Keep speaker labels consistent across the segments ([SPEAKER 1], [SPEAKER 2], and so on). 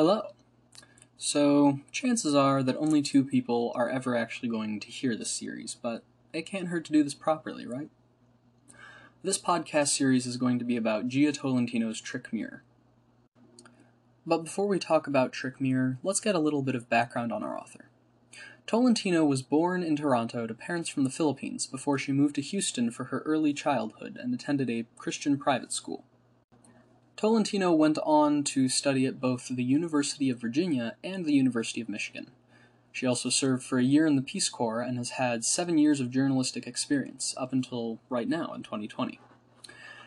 [SPEAKER 1] Hello. So, chances are that only two people are ever actually going to hear this series, but it can't hurt to do this properly, right? This podcast series is going to be about Jia Tolentino's Trick Mirror. But before we talk about Trick Mirror, let's get a little bit of background on our author. Tolentino was born in Toronto to parents from the Philippines before she moved to Houston for her early childhood and attended a Christian private school. Tolentino went on to study at both the University of Virginia and the University of Michigan. She also served for a year in the Peace Corps and has had seven years of journalistic experience, up until right now in 2020.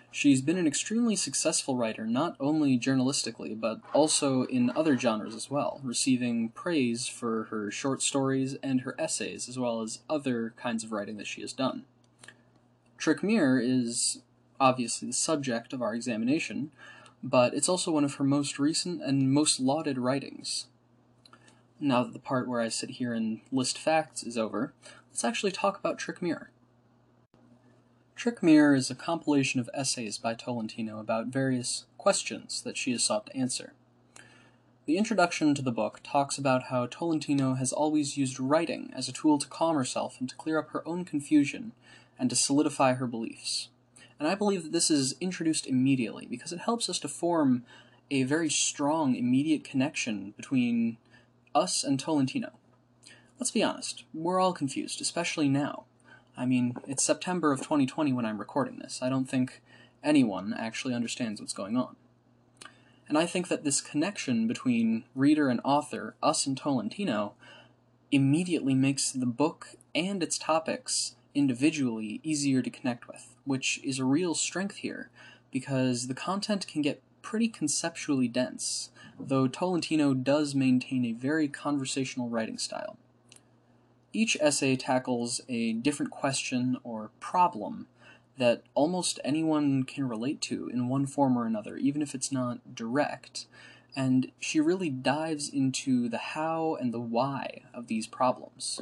[SPEAKER 1] She's been an extremely successful writer, not only journalistically, but also in other genres as well, receiving praise for her short stories and her essays, as well as other kinds of writing that she has done. Trick Mirror is obviously the subject of our examination, but it's also one of her most recent and most lauded writings. Now that the part where I sit here and list facts is over, let's actually talk about Trick Mirror. Trick Mirror is a compilation of essays by Tolentino about various questions that she has sought to answer. The introduction to the book talks about how Tolentino has always used writing as a tool to calm herself and to clear up her own confusion and to solidify her beliefs and I believe that this is introduced immediately because it helps us to form a very strong immediate connection between us and Tolentino. Let's be honest, we're all confused, especially now. I mean, it's September of 2020 when I'm recording this. I don't think anyone actually understands what's going on. And I think that this connection between reader and author, us and Tolentino, immediately makes the book and its topics individually easier to connect with, which is a real strength here, because the content can get pretty conceptually dense, though Tolentino does maintain a very conversational writing style. Each essay tackles a different question or problem that almost anyone can relate to in one form or another, even if it's not direct, and she really dives into the how and the why of these problems.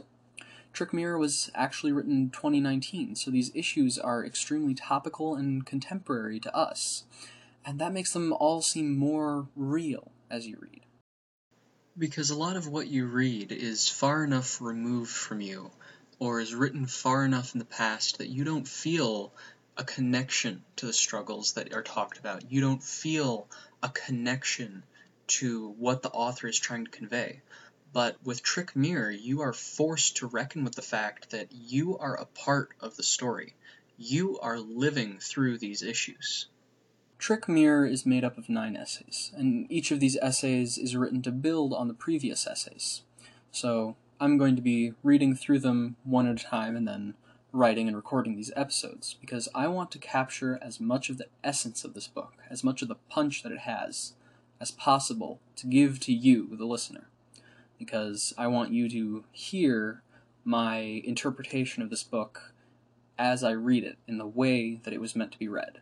[SPEAKER 1] Trick Mirror was actually written in 2019, so these issues are extremely topical and contemporary to us, and that makes them all seem more real as you read. Because a lot of what you read is far enough removed from you, or is written far enough in the past that you don't feel a connection to the struggles that are talked about. You don't feel a connection to what the author is trying to convey. But with Trick Mirror, you are forced to reckon with the fact that you are a part of the story. You are living through these issues. Trick Mirror is made up of nine essays, and each of these essays is written to build on the previous essays. So I'm going to be reading through them one at a time and then writing and recording these episodes because I want to capture as much of the essence of this book, as much of the punch that it has, as possible to give to you, the listener because I want you to hear my interpretation of this book as I read it in the way that it was meant to be read.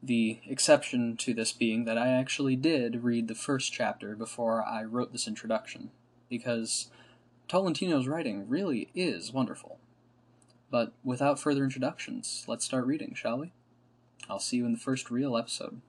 [SPEAKER 1] The exception to this being that I actually did read the first chapter before I wrote this introduction, because Tolentino's writing really is wonderful. But without further introductions, let's start reading, shall we? I'll see you in the first real episode.